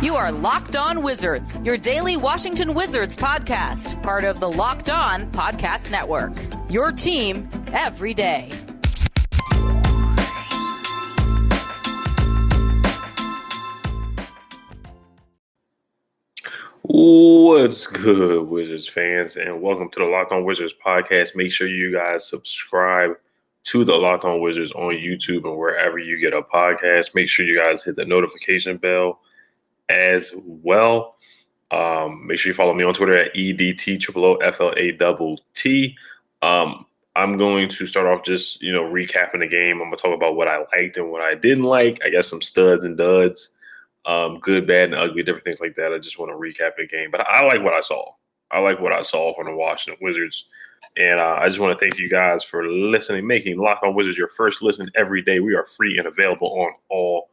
You are Locked On Wizards, your daily Washington Wizards podcast, part of the Locked On Podcast Network. Your team every day. What's good, Wizards fans, and welcome to the Locked On Wizards podcast. Make sure you guys subscribe to the Locked On Wizards on YouTube and wherever you get a podcast. Make sure you guys hit the notification bell as well. Um, make sure you follow me on Twitter at EDT Um, I'm going to start off just, you know, recapping the game. I'm going to talk about what I liked and what I didn't like. I guess some studs and duds um, good, bad, and ugly, different things like that. I just want to recap the game, but I like what I saw. I like what I saw from the Washington Wizards, and uh, I just want to thank you guys for listening, making Lock On Wizards your first listen every day. We are free and available on all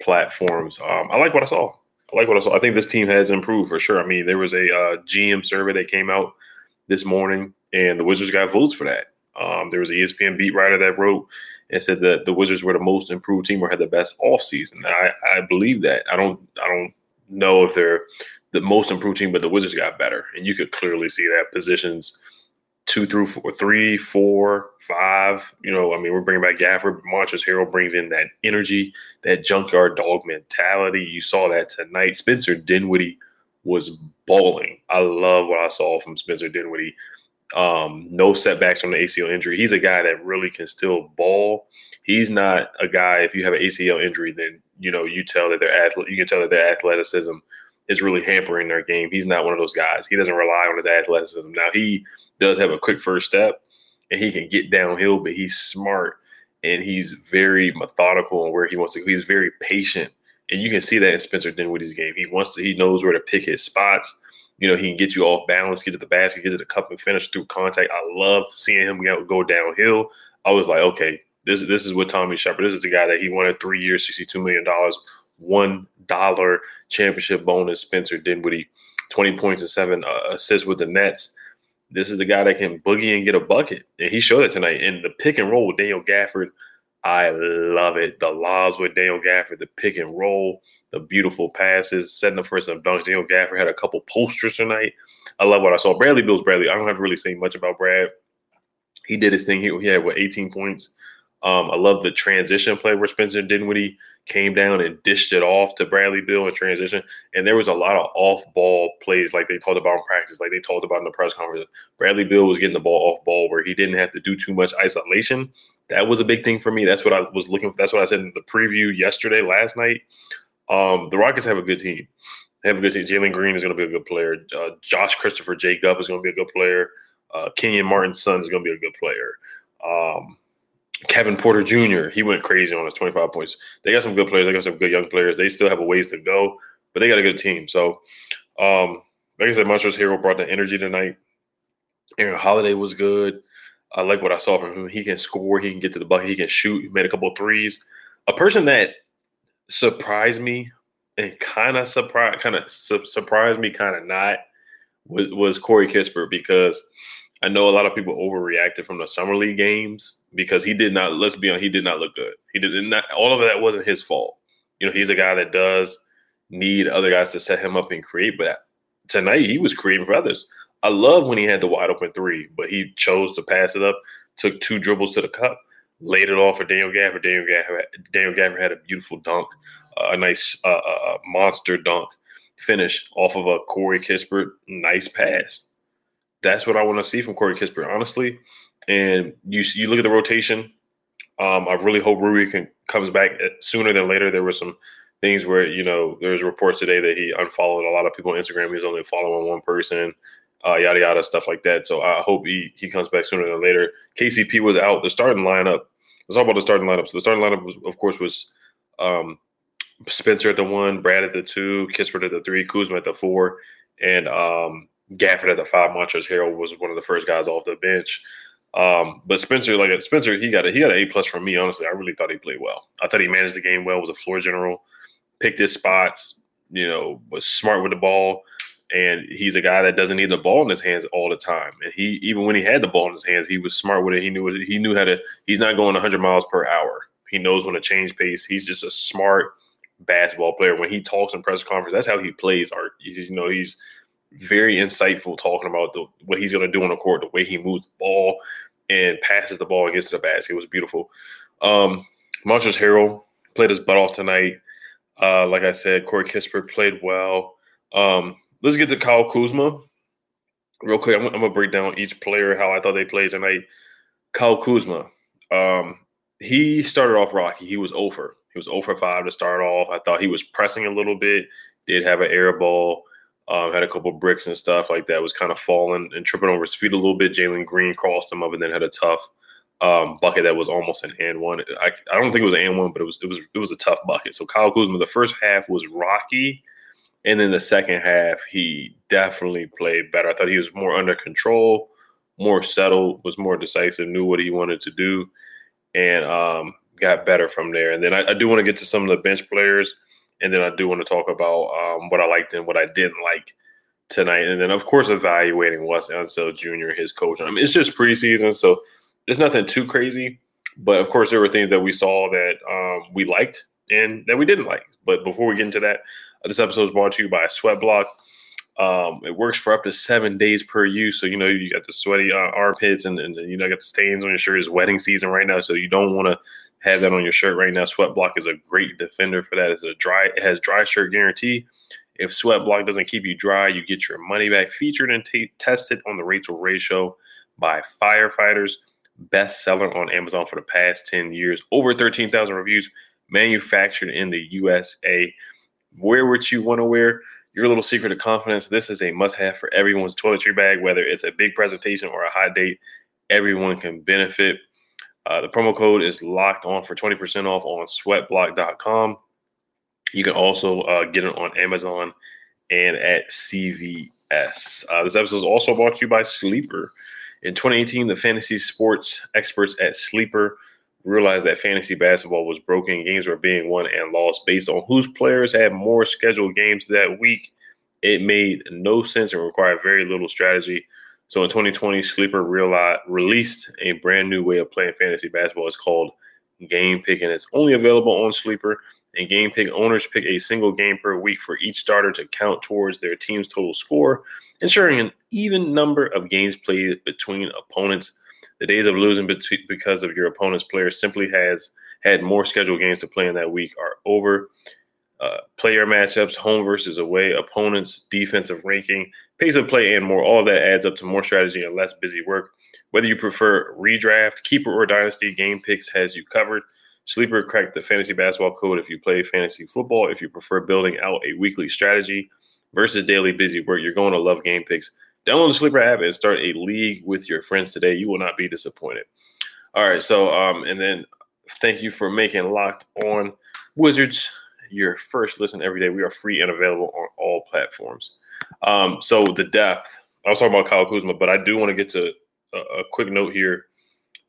platforms. Um, I like what I saw. I like what I saw. I think this team has improved for sure. I mean, there was a uh, GM survey that came out this morning, and the Wizards got votes for that. Um, there was an ESPN beat writer that wrote and said that the Wizards were the most improved team or had the best offseason. I, I believe that. I don't I don't know if they're the most improved team, but the Wizards got better. And you could clearly see that positions two through four, three, four, five. You know, I mean, we're bringing back Gafford. Montrezl Harrell brings in that energy, that junkyard dog mentality. You saw that tonight. Spencer Dinwiddie was balling. I love what I saw from Spencer Dinwiddie. Um, no setbacks from the ACL injury. He's a guy that really can still ball. He's not a guy. If you have an ACL injury, then you know you tell that their athlete. You can tell that their athleticism is really hampering their game. He's not one of those guys. He doesn't rely on his athleticism. Now he does have a quick first step, and he can get downhill, but he's smart and he's very methodical in where he wants to. Go. He's very patient, and you can see that in Spencer Dinwiddie's game. He wants to. He knows where to pick his spots you know, he can get you off balance, get to the basket, get to the cup and finish through contact. I love seeing him go downhill. I was like, okay, this this is what Tommy Sheppard. This is the guy that he wanted three years, sixty-two million dollars, one dollar championship bonus. Spencer Dinwiddie, twenty points and seven uh, assists with the Nets. This is the guy that can boogie and get a bucket, and he showed it tonight. In the pick and roll with Daniel Gafford, I love it. The laws with Daniel Gafford, the pick and roll the beautiful passes, setting up for some dunks. Daniel Gafford had a couple posters tonight. I love what I saw. Bradley Beal's Bradley. I don't have to really say much about Brad. He did his thing. He, he had what 18 points. Um, I love the transition play where Spencer Dinwiddie came down and dished it off to Bradley Beal in transition. And there was a lot of off-ball plays, like they talked about in practice, like they talked about in the press conference. Bradley Beal was getting the ball off ball where he didn't have to do too much isolation. That was a big thing for me. That's what I was looking for. That's what I said in the preview yesterday, last night. Um, the Rockets have a good team. They have a good team. Jalen Green is going to be a good player. Uh, Josh Christopher Jacob is going to be a good player. Uh, Kenyon Martin's son is going to be a good player. Um, Kevin Porter Jr. He went crazy on his 25 points. They got some good players. They got some good young players. They still have a ways to go, but they got a good team. So, um, like I said, Montrezl Harrell brought the energy tonight. Aaron Holiday was good. I like what I saw from him. He can score. He can get to the bucket. He can shoot. He made a couple threes. A person that surprised me and kind of surprised, kind of su- surprised me, kind of not, was was Corey Kispert because I know a lot of people overreacted from the summer league games because he did not. Let's be honest, he did not look good. He did not. All of that wasn't his fault. You know, he's a guy that does need other guys to set him up and create. But tonight, he was creating for others. I love when he had the wide open three, but he chose to pass it up. Took two dribbles to the cup laid it off for Daniel Gafford. Daniel Gafford, Daniel had a beautiful dunk, uh, a nice uh, uh, uh, monster dunk finish off of a Corey Kispert nice pass. That's what I want to see from Corey Kispert, honestly. And you you look at the rotation. Um, I really hope Rui can comes back uh, sooner than later. There were some things where you know there's reports today that he unfollowed a lot of people on Instagram. He was only following one person uh, yada yada stuff like that. So I hope he he comes back sooner than later. KCP was out. The starting lineup. Let's talk about the starting lineup. So the starting lineup was, of course, was um, Spencer at the one, Brad at the two, Kispert at the three, Kuzma at the four, and um, Gafford at the five. Montrezl Harrell was one of the first guys off the bench. Um, but Spencer, like Spencer, he got a he got an A plus from me. Honestly, I really thought he played well. I thought he managed the game well. Was a floor general, picked his spots. You know, was smart with the ball, and he's a guy that doesn't need the ball in his hands all the time. And he even when he had the ball in his hands, he was smart with it. He knew. He knew how to. He's not going 100 miles per hour. He knows when to change pace. He's just a smart basketball player. When he talks in press conference, that's how he plays. Art, you know, he's very insightful talking about the, what he's going to do on the court, the way he moves the ball and passes the ball and gets to the basket. It was beautiful. Um, Montrezl Harrell played his butt off tonight. Uh, like I said, Corey Kispert played well. Um, let's get to Kyle Kuzma real quick. I'm, I'm, gonna break down each player how I thought they played tonight. Kyle Kuzma, um, he started off rocky. He was over. He was over five to start off. I thought he was pressing a little bit. Did have an air ball. Um, had a couple bricks and stuff like that. Was kind of falling and tripping over his feet a little bit. Jalen Green crossed him up and then had a tough um, bucket that was almost an and one. I, I don't think it was an and one, but it was it was it was a tough bucket. So Kyle Kuzma, the first half was rocky, and then the second half he definitely played better. I thought he was more under control, more settled, was more decisive, knew what he wanted to do, and um, got better from there. And then I, I do want to get to some of the bench players and then I do want to talk about um, what I liked and what I didn't like tonight, and then of course evaluating Wes Unseld Jr. his coach. I mean, it's just preseason, so it's nothing too crazy. But of course, there were things that we saw that um, we liked and that we didn't like. But before we get into that, this episode is brought to you by Sweatblock. Um, it works for up to seven days per use. So, you know, you got the sweaty uh, armpits and, and, you know, you got the stains on your shirt. It's wedding season right now. So you don't want to have that on your shirt right now. Sweat Block is a great defender for that. It's a dry, it has dry shirt guarantee. If Sweat Block doesn't keep you dry, you get your money back. Featured and t- tested on the Rachael Ray Show by firefighters. Bestseller on Amazon for the past 10 years. Over 13,000 reviews. Manufactured in the USA. Wear what you want to wear. Your little secret of confidence. This is a must have for everyone's toiletry bag, whether it's a big presentation or a hot date. Everyone can benefit. Uh, the promo code is locked on for 20% off on sweatblock.com. You can also uh, get it on Amazon and at CVS. Uh, this episode is also brought to you by Sleeper. In 2018, the fantasy sports experts at Sleeper realized that fantasy basketball was broken. Games were being won and lost based on whose players had more scheduled games that week. It made no sense and required very little strategy. So in 2020, Sleeper realized, released a brand new way of playing fantasy basketball. It's called Game Pick, and it's only available on Sleeper. And Game Pick owners pick a single game per week for each starter to count towards their team's total score, ensuring an even number of games played between opponents. The days of losing because of your opponent's player simply has had more scheduled games to play in that week are over. Uh, player matchups, home versus away, opponents, defensive ranking, pace of play, and more. All that adds up to more strategy and less busy work. Whether you prefer redraft, keeper, or dynasty, Game Picks has you covered. Sleeper cracked the fantasy basketball code if you play fantasy football. If you prefer building out a weekly strategy versus daily busy work, you're going to love Game Picks. Download the Sleeper app and start a league with your friends today. You will not be disappointed. All right, so um, and then thank you for making Locked On Wizards your first listen every day. We are free and available on all platforms. Um, so the depth. I was talking about Kyle Kuzma, but I do want to get to a, a quick note here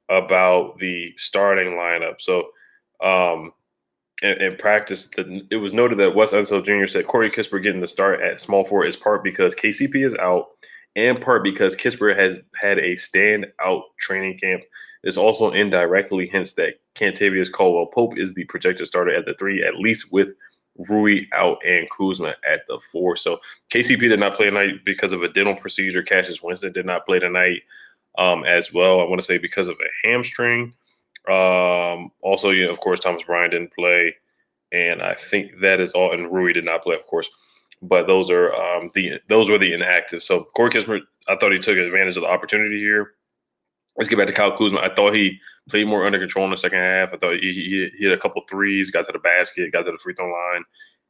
about the starting lineup. So um, in, in practice, the, it was noted that Wes Unseld Jr. said Corey Kispert getting the start at small forward is part because KCP is out and part because Kispert has had a standout training camp. This also indirectly hints that Kentavious Caldwell Pope is the projected starter at the three, at least with Rui out and Kuzma at the four. So KCP did not play tonight because of a dental procedure. Cassius Winston did not play tonight um, as well. I want to say because of a hamstring. Um, also, you know, of course, Thomas Bryant didn't play, and I think that is all. And Rui did not play, of course. But those are um, the those were the inactive. So Corey Kispert, I thought he took advantage of the opportunity here. Let's get back to Kyle Kuzma. I thought he played more under control in the second half. I thought he, he, hit a couple threes, got to the basket, got to the free throw line,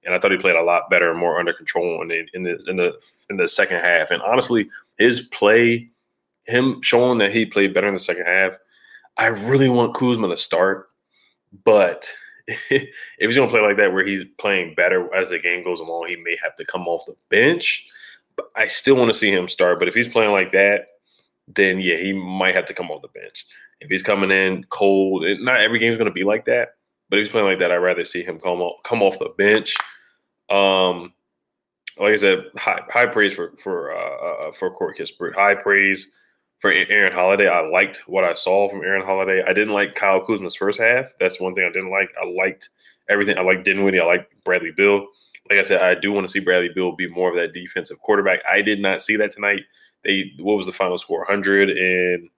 and I thought he played a lot better and more under control in the in the in the in the second half. And honestly, his play, him showing that he played better in the second half, I really want Kuzma to start, but if he's going to play like that, where he's playing better as the game goes along, he may have to come off the bench. But I still want to see him start. But if he's playing like that, then yeah, he might have to come off the bench. If he's coming in cold, not every game is going to be like that. But if he's playing like that, I'd rather see him come off, come off the bench. Um, like I said, high, high praise for for uh, uh for Corey Kispert. High praise for Aaron Holiday. I liked what I saw from Aaron Holiday. I didn't like Kyle Kuzma's first half. That's one thing I didn't like. I liked everything. I liked Dinwiddie. I liked Bradley Beal. Like I said, I do want to see Bradley Beal be more of that defensive quarterback. I did not see that tonight. They what was the final score? 100 and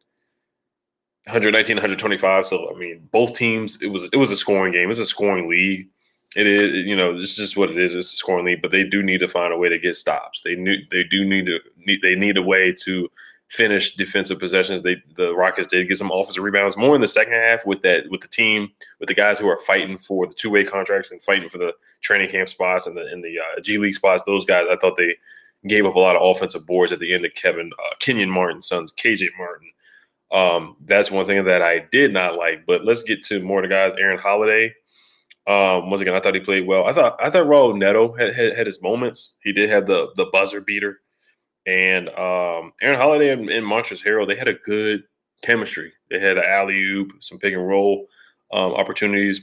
119, 125. So I mean, both teams. It was it was a scoring game. It's a scoring league. It is, you know, this is just what it is. It's a scoring league, but they do need to find a way to get stops. They need, they do need to, need, they need a way to finish defensive possessions. They the Rockets did get some offensive rebounds more in the second half with that with the team with the guys who are fighting for the two way contracts and fighting for the training camp spots and the in the uh, G League spots. Those guys, I thought they gave up a lot of offensive boards at the end of Kevin uh, Kenyon Martin, sons KJ Martin. Um, that's one thing that I did not like. But let's get to more of the guys. Aaron Holiday. Um, once again, I thought he played well. I thought I thought Raul Neto had, had, had his moments. He did have the the buzzer beater and um, Aaron Holiday and, and Montrezl Harrell, they had a good chemistry. They had an alley oop, some pick and roll um, opportunities.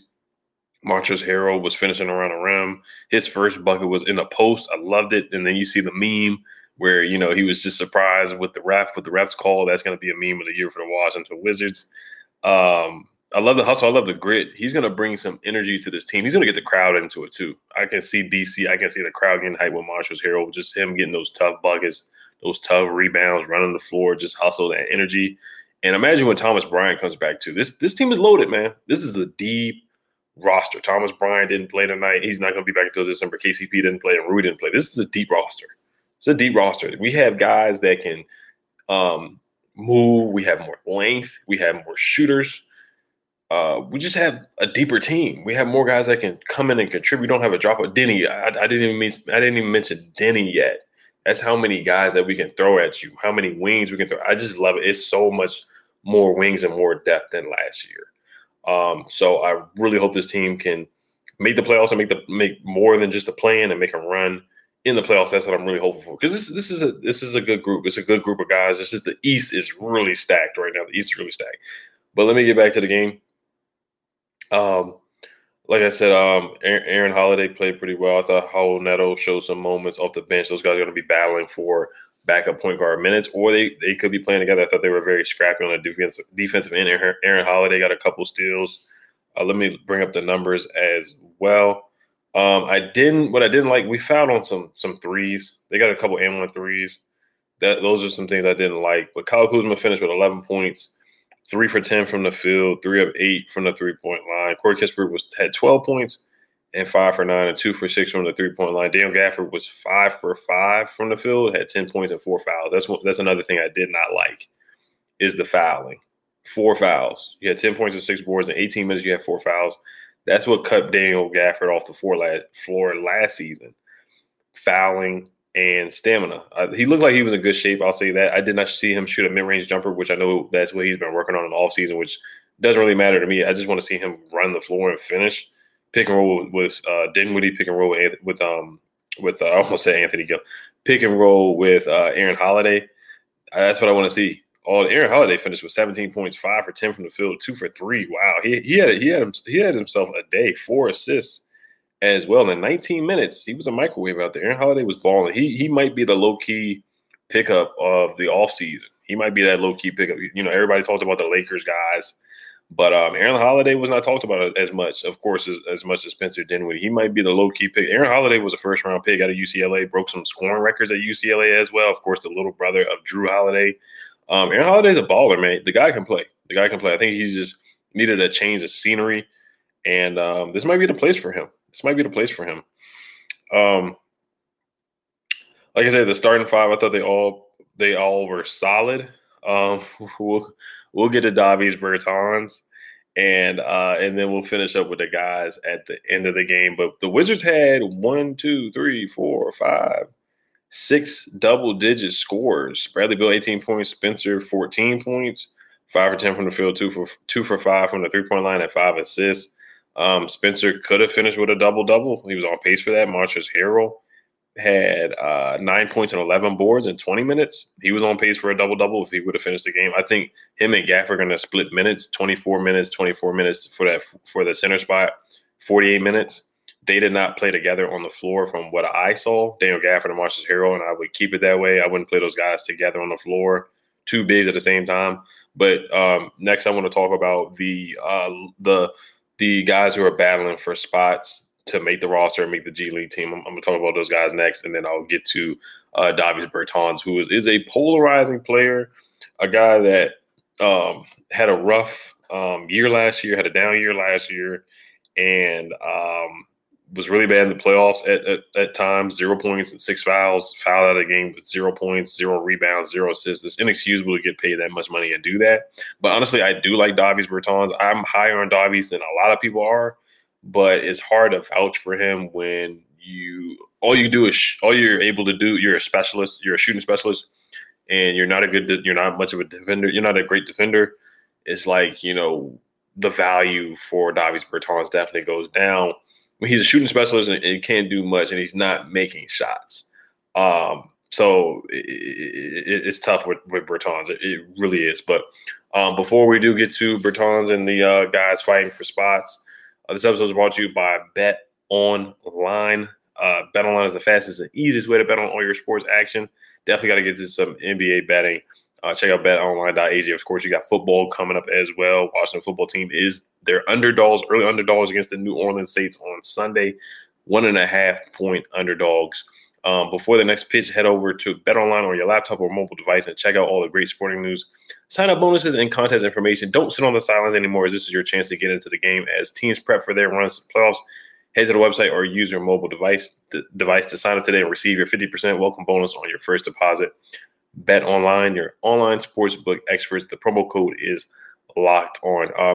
Montrezl Harrell was finishing around the rim. His first bucket was in the post. I loved it. And then you see the meme where you know he was just surprised with the ref, with the ref's call. That's going to be a meme of the year for the Washington Wizards. Um, I love the hustle. I love the grit. He's going to bring some energy to this team. He's going to get the crowd into it too. I can see DC. I can see the crowd getting hyped with Marshall's Harrell. Just him getting those tough buckets those tough rebounds, running the floor, just hustle that energy. And imagine when Thomas Bryant comes back too. This this team is loaded, man. This is a deep roster. Thomas Bryant didn't play tonight. He's not going to be back until December. KCP didn't play, and Rui didn't play. This is a deep roster. It's a deep roster. We have guys that can um, move. We have more length. We have more shooters. Uh, we just have a deeper team. We have more guys that can come in and contribute. We don't have a drop of Deni. I, I didn't even mean, I didn't even mention Deni yet. That's how many guys that we can throw at you, how many wings we can throw. I just love it. It's so much more wings and more depth than last year. Um, so I really hope this team can make the playoffs and make the make more than just a plan and make a run in the playoffs. That's what I'm really hopeful for. Because this this is a this is a good group. It's a good group of guys. It's just the East is really stacked right now. The East is really stacked. But let me get back to the game. Um, like I said, um, Aaron Holiday played pretty well. I thought Raul Neto showed some moments off the bench. Those guys are going to be battling for backup point guard minutes, or they they could be playing together. I thought they were very scrappy on the defensive defensive end. Aaron Holiday got a couple steals. Uh, let me bring up the numbers as well. Um, I didn't. What I didn't like, we fouled on some some threes. They got a couple and one threes. That those are some things I didn't like. But Kyle Kuzma finished with 11 points three for 10 from the field, three of eight from the three point line. Corey Kispert was had 12 points and five for nine and two for six from the three point line. Daniel Gafford was five for five from the field, had 10 points and four fouls. That's that's another thing I did not like is the fouling. Four fouls. You had 10 points and six boards. In 18 minutes, you had four fouls. That's what cut Daniel Gafford off the floor last, floor last season. Fouling, and stamina. Uh, he looked like he was in good shape. I'll say that. I did not see him shoot a mid-range jumper, which I know that's what he's been working on in the offseason, which doesn't really matter to me. I just want to see him run the floor and finish. Pick and roll with uh, Dinwiddie, pick and roll with, with um with uh, I almost say Anthony Gill, pick and roll with uh, Aaron Holiday. Uh, that's what I want to see. All Aaron Holiday finished with 17 points, five for 10 from the field, two for three. Wow, he he had he had he had himself a day, four assists as well. In 19 minutes, he was a microwave out there. Aaron Holiday was balling. He he might be the low key pickup of the offseason. He might be that low key pickup. You know, everybody talked about the Lakers guys, but um, Aaron Holiday was not talked about as much, of course, as, as much as Spencer Dinwiddie. He might be the low key pick. Aaron Holiday was a first round pick out of UCLA, broke some scoring records at UCLA as well. Of course, the little brother of Jrue Holiday. Um, Aaron Holiday's a baller, man. The guy can play. The guy can play. I think he's just needed a change of scenery, and um, this might be the place for him this might be the place for him. Um, like I said, the starting five, I thought they all they all were solid. Um, we'll we'll get to Davis Bertans, and uh, and then we'll finish up with the guys at the end of the game. But the Wizards had one, two, three, four, five, six double digit scores. Bradley Beal 18 points, Spencer 14 points, five for 10 from the field, two for two for five from the three point line, and five assists. Um, Spencer could have finished with a double double. He was on pace for that. Montrezl Harrell had uh, nine points and 11 boards in 20 minutes. He was on pace for a double double if he would have finished the game. I think him and Gaff are going to split minutes 24 minutes, 24 minutes for that for the center spot, 48 minutes. They did not play together on the floor from what I saw. Daniel Gafford and Montrezl Harrell, and I would keep it that way. I wouldn't play those guys together on the floor, two bigs at the same time. But um, next, I want to talk about the uh, the the guys who are battling for spots to make the roster and make the G League team. I'm, I'm going to talk about those guys next, and then I'll get to uh, Davis Bertans, who is, is, a polarizing player, a guy that um, had a rough um, year last year, had a down year last year, and um, was really bad in the playoffs at, at, at, times. Zero points and six fouls, fouled out of the game with zero points, zero rebounds, zero assists. It's inexcusable to get paid that much money and do that. But honestly, I do like Davis Bertans. I'm higher on Davis than a lot of people are but it's hard to vouch for him when you all you do is sh- all you're able to do. You're a specialist. You're a shooting specialist, and you're not a good. You're not much of a defender. You're not a great defender. It's like you know the value for Davis Bertans definitely goes down when he's a shooting specialist and, and can't do much, and he's not making shots. Um, so it, it, it's tough with, with. It, it really is. But um, before we do get to Bertans and the uh, guys fighting for spots, uh, this episode is brought to you by Bet Online. Uh, bet Online is the fastest and easiest way to bet on all your sports action. Definitely got to get to some NBA betting. Uh, check out betonline.ag. Of course, you got football coming up as well. Washington football team is their underdogs, early underdogs against the New Orleans Saints on Sunday. One and a half point underdogs. Um, before the next pitch, head over to BetOnline on your laptop or mobile device and check out all the great sporting news, sign up bonuses, and contest information. Don't sit on the sidelines anymore, as this is your chance to get into the game as teams prep for their runs to the playoffs. Head to the website or use your mobile device to, device to sign up today and receive your 50% welcome bonus on your first deposit. Bet online, your online sportsbook experts. The promo code is locked on. Um,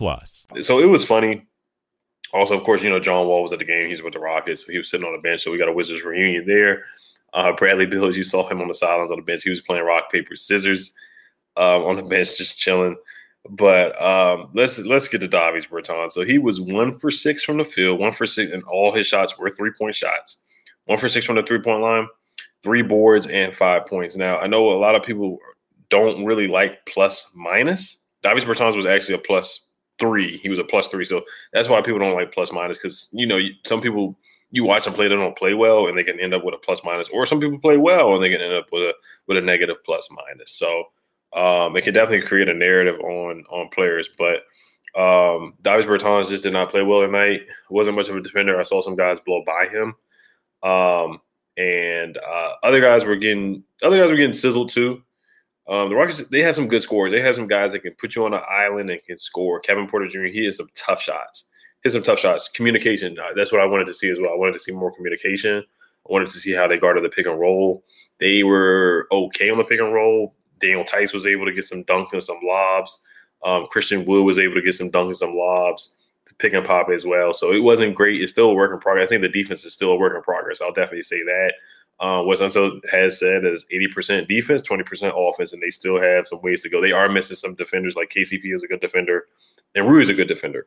Plus. So it was funny also, of course, you know, John Wall was at the game. He's with the Rockets. So he was sitting on the bench. So we got a Wizards reunion there. Uh, Bradley Beal, you saw him on the sidelines on the bench. He was playing rock, paper, scissors um, on the bench, just chilling. But um, let's let's get to Davis Bertans. So he was one for six from the field, one for six, and all his shots were three point shots. One for six from the three point line, three boards, and five points. Now I know a lot of people don't really like plus minus. Davis Bertans was actually a plus three. He was a plus three. So that's why people don't like plus minus because, you know, some people, you watch them play, they don't play well and they can end up with a plus minus, or some people play well and they can end up with a with a negative plus minus. So um, it can definitely create a narrative on on players. But um, Davis Bertans just did not play well tonight. wasn't much of a defender. I saw some guys blow by him, um, and uh, other guys were getting other guys were getting sizzled too. Um, the Rockets they have some good scores. They have some guys that can put you on an island and can score. Kevin Porter Jr. He has some tough shots. He has some tough shots. Communication. Uh, that's what I wanted to see as well. I wanted to see more communication. I wanted to see how they guarded the pick and roll. They were okay on the pick and roll. Daniel Theis was able to get some dunks and some lobs. Um, Christian Wood was able to get some dunks and some lobs to pick and pop as well. So it wasn't great. It's still a work in progress. I think the defense is still a work in progress. I'll definitely say that. Uh, Unseld has said is 80% defense, 20% offense, and they still have some ways to go. They are missing some defenders, like KCP is a good defender, and Rui is a good defender.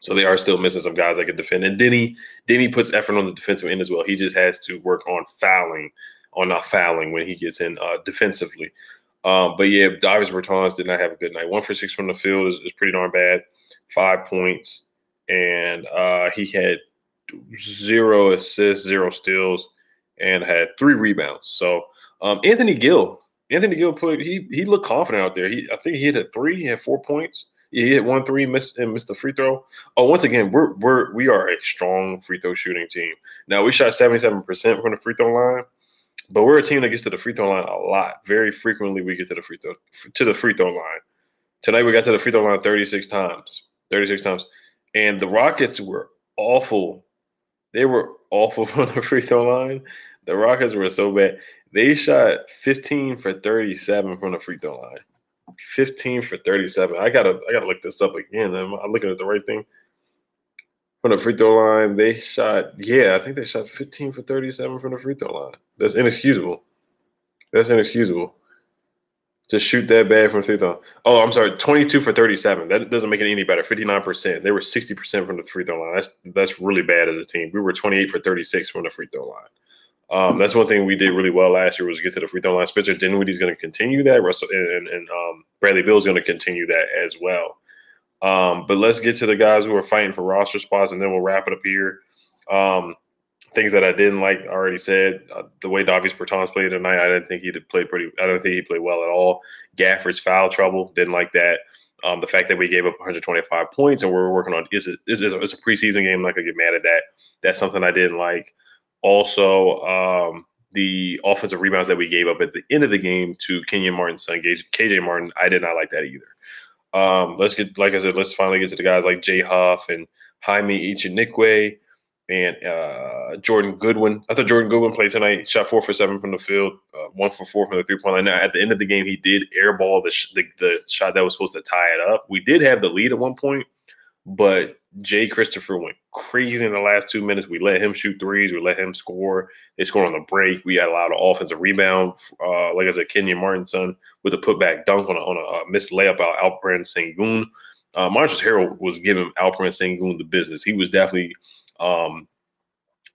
So they are still missing some guys that can defend. And Deni, Deni puts effort on the defensive end as well. He just has to work on fouling, on not fouling when he gets in uh, defensively. Um, but yeah, Davis Bertans did not have a good night. One for six from the field is, is pretty darn bad. Five points, and uh, he had zero assists, zero steals, and had three rebounds. So um, Anthony Gill, Anthony Gill put he he looked confident out there. He I think he hit a three, he had four points. He hit one three, missed and missed the free throw. Oh, once again, we're we're we are a strong free throw shooting team. Now we shot seventy seven percent from the free throw line, but we're a team that gets to the free throw line a lot. Very frequently, we get to the free throw to the free throw line. Tonight we got to the free throw line thirty six times. Thirty six times, and the Rockets were awful. They were awful from the free throw line. The Rockets were so bad. They shot 15 for 37 from the free throw line. 15 for 37. I gotta I gotta look this up again. I'm, I looking at the right thing? From the free throw line, they shot, yeah, I think they shot 15 for 37 from the free throw line. That's inexcusable. That's inexcusable. To shoot that bad from the free throw. Oh, I'm sorry, 22 for 37. That doesn't make it any better. 59%. They were 60% from the free throw line. That's that's really bad as a team. We were 28 for 36 from the free throw line. Um, that's one thing we did really well last year was get to the free throw line. Spencer Dinwiddie's going to continue that. Russell and, and um, Bradley going to continue that as well. Um, but let's get to the guys who are fighting for roster spots, and then we'll wrap it up here. Um, things that I didn't like, I already said uh, the way Davis Bertans played tonight. I didn't think he did play pretty. I don't think he played well at all. Gafford's foul trouble, didn't like that. Um, the fact that we gave up 125 points and we're working on is it is, is a preseason game. I'm not gonna get mad at that. That's something I didn't like. Also, um, the offensive rebounds that we gave up at the end of the game to Kenyon Martin's son, KJ Martin, I did not like that either. Um, let's get, like I said, let's finally get to the guys like Jay Huff and Jaime Echenique and uh, Jordan Goodwin. I thought Jordan Goodwin played tonight. Shot four for seven from the field, uh, one for four from the three point line. Now, at the end of the game, he did airball the, sh- the, the shot that was supposed to tie it up. We did have the lead at one point, but Jay Christopher went crazy in the last two minutes. We let him shoot threes. We let him score. They scored on the break. We had a lot of offensive rebound. Uh, like I said, Kenyon Martinson with a putback dunk on a, on a, missed layup out Alperen Sengun. Uh, Montrezl Harrell was giving Alperen Sengun the business. He was definitely, um,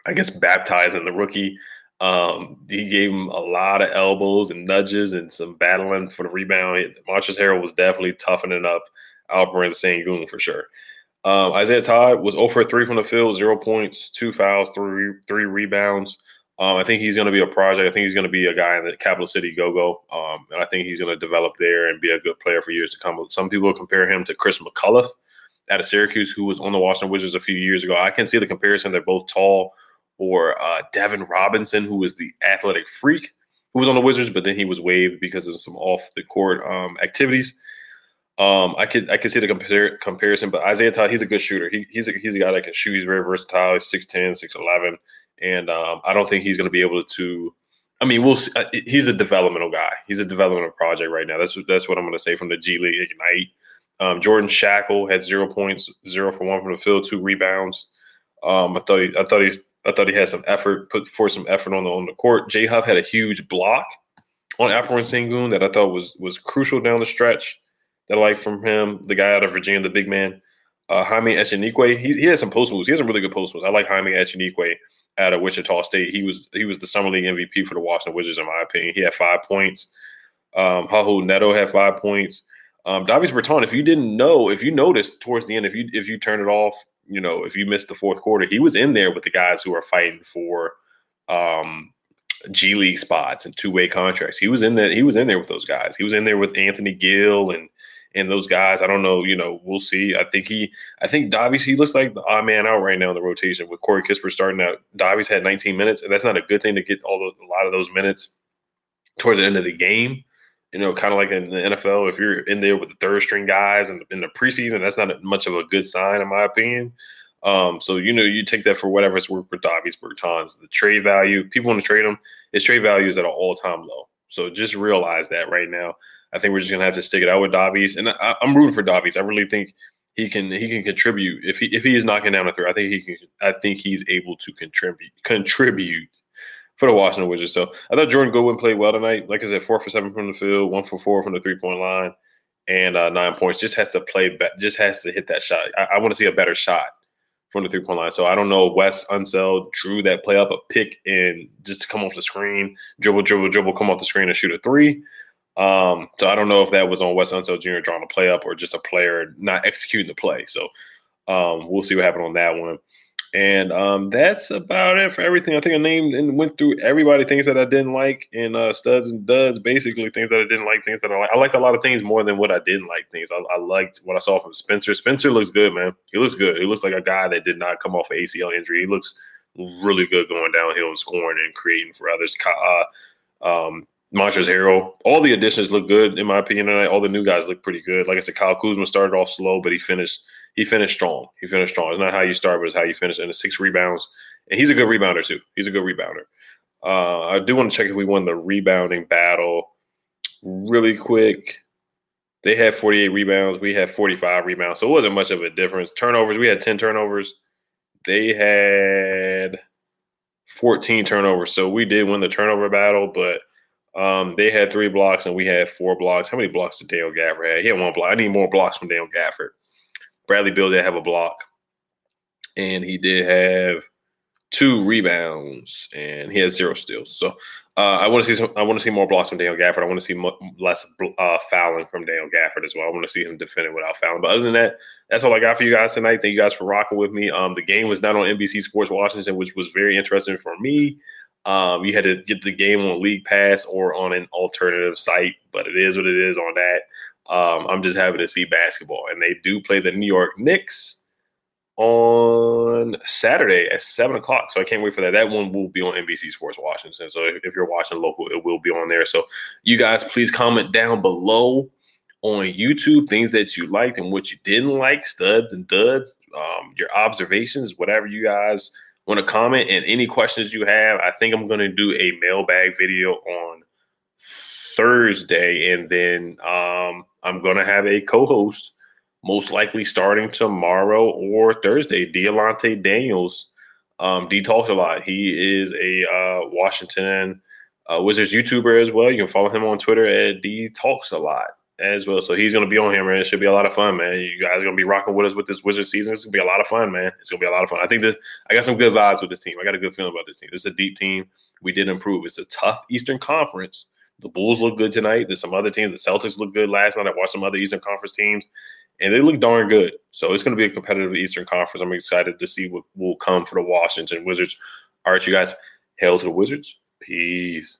I guess, baptizing the rookie. Um, he gave him a lot of elbows and nudges and some battling for the rebound. Montrezl Harrell was definitely toughening up Alperen Sengun for sure. Um, Isaiah Todd was 0 for 3 from the field, zero points, two fouls, three three rebounds. Um, I think he's going to be a project. I think he's going to be a guy in the Capital City Go Go, um, and I think he's going to develop there and be a good player for years to come. Some people compare him to Chris McCullough out of Syracuse, who was on the Washington Wizards a few years ago. I can see the comparison. They're both tall. Or uh, Devin Robinson, who was the athletic freak, who was on the Wizards, but then he was waived because of some off the court um, activities. Um, I could I could see the comparison, but Isaiah Todd, he's a good shooter. He, he's a, he's a guy that can shoot. He's very versatile. He's 6'10", 6'11", and um, I don't think he's going to be able to. I mean, we'll. See, uh, he's a developmental guy. He's a developmental project right now. That's that's what I'm going to say from the G League Ignite. Um, Jordan Schakel had zero points, zero for one from the field, two rebounds. Um, I thought he, I thought he, I thought he had some effort, put forth some effort on the on the court. Jay Huff had a huge block on Alperen Sengun that I thought was was crucial down the stretch that I like from him. The guy out of Virginia, the big man, uh, Jaime Echenique. He, he has some post moves. He has some really good post moves. I like Jaime Echenique out of Wichita State. He was he was the summer league MVP for the Washington Wizards, in my opinion. He had five points. Um, Raul Neto had five points. Um, Davis Bertan, if you didn't know, if you noticed towards the end, if you if you turn it off, you know, if you missed the fourth quarter, he was in there with the guys who are fighting for um, G League spots and two way contracts. He was in there. He was in there with those guys. He was in there with Anthony Gill and and those guys. I don't know. You know, we'll see. I think he, I think Davies, he looks like the odd man out right now in the rotation with Corey Kispert starting out. Davies had 19 minutes, and that's not a good thing to get all the, a lot of those minutes towards the end of the game. You know, kind of like in the NFL, if you're in there with the third string guys and in the preseason, that's not much of a good sign, in my opinion. Um, so you know, you take that for whatever it's worth for Davies Bertans. The trade value, people want to trade him. His trade value is at an all time low. So just realize that right now. I think we're just gonna have to stick it out with Davies, and I, am rooting for Davies. I really think he can he can contribute if he if he is knocking down a three. I think he can. I think he's able to contribute contribute for the Washington Wizards. So I thought Jordan Goodwin played well tonight. Like I said, four for seven from the field, one for four from the three point line, and uh, nine points. Just has to play. Be- just has to hit that shot. I, I want to see a better shot from the three point line. So I don't know. Wes Unseld drew that play up a pick and just to come off the screen, dribble, dribble, dribble, come off the screen and shoot a three. Um, so I don't know if that was on Wes Unseld Jr. drawing a play up or just a player not executing the play. So Um, we'll see what happened on that one. And um, that's about it for everything. I think I named and went through everybody things that I didn't like and uh, studs and duds, basically things that I didn't like, things that I like. I liked a lot of things more than what I didn't like things. I, I liked what I saw from Spencer. Spencer looks good, man. He looks good. He looks like a guy that did not come off an ACL injury. He looks really good going downhill and scoring and creating for others. Uh, um, Montrezl Harrell, all the additions look good in my opinion. Tonight. All the new guys look pretty good. Like I said, Kyle Kuzma started off slow, but he finished – he finished strong. He finished strong. It's not how you start, but it's how you finish. And the six rebounds, and he's a good rebounder too. He's a good rebounder. Uh, I do want to check if we won the rebounding battle really quick. They had 48 rebounds. We had 45 rebounds. So it wasn't much of a difference. Turnovers, we had 10 turnovers. They had 14 turnovers. So we did win the turnover battle, but um, they had three blocks and we had four blocks. How many blocks did Daniel Gafford have? He had one block. I need more blocks from Daniel Gafford. Bradley Beal did have a block, and he did have two rebounds, and he had zero steals. So uh, I want to see some. I want to see more blocks from Daniel Gafford. I want to see less uh, fouling from Daniel Gafford as well. I want to see him defending without fouling. But other than that, that's all I got for you guys tonight. Thank you guys for rocking with me. Um, the game was not on NBC Sports Washington, which was very interesting for me. Um, you had to get the game on League Pass or on an alternative site, but it is what it is on that. Um, I'm just happy to see basketball. And they do play the New York Knicks on Saturday at seven o'clock. So I can't wait for that. That one will be on NBC Sports Washington. So if, if you're watching local, it will be on there. So you guys, please comment down below on YouTube things that you liked and what you didn't like, studs and duds, um, your observations, whatever you guys want to comment, and any questions you have. I think I'm going to do a mailbag video on Thursday, and then um, I'm gonna have a co-host, most likely starting tomorrow or Thursday. Dealante Daniels. Um, D talks a lot. He is a uh, Washington uh, Wizards YouTuber as well. You can follow him on Twitter at D talks a lot as well. So he's gonna be on here, man. It should be a lot of fun, man. You guys are gonna be rocking with us with this Wizard season. It's gonna be a lot of fun, man. It's gonna be a lot of fun. I think this. I got some good vibes with this team. I got a good feeling about this team. This is a deep team. We did improve. It's a tough Eastern Conference the Bulls look good tonight. There's some other teams. The Celtics look good last night. I watched some other Eastern Conference teams, and they look darn good. So it's going to be a competitive Eastern Conference. I'm excited to see what will come for the Washington Wizards. All right, you guys, hail to the Wizards. Peace.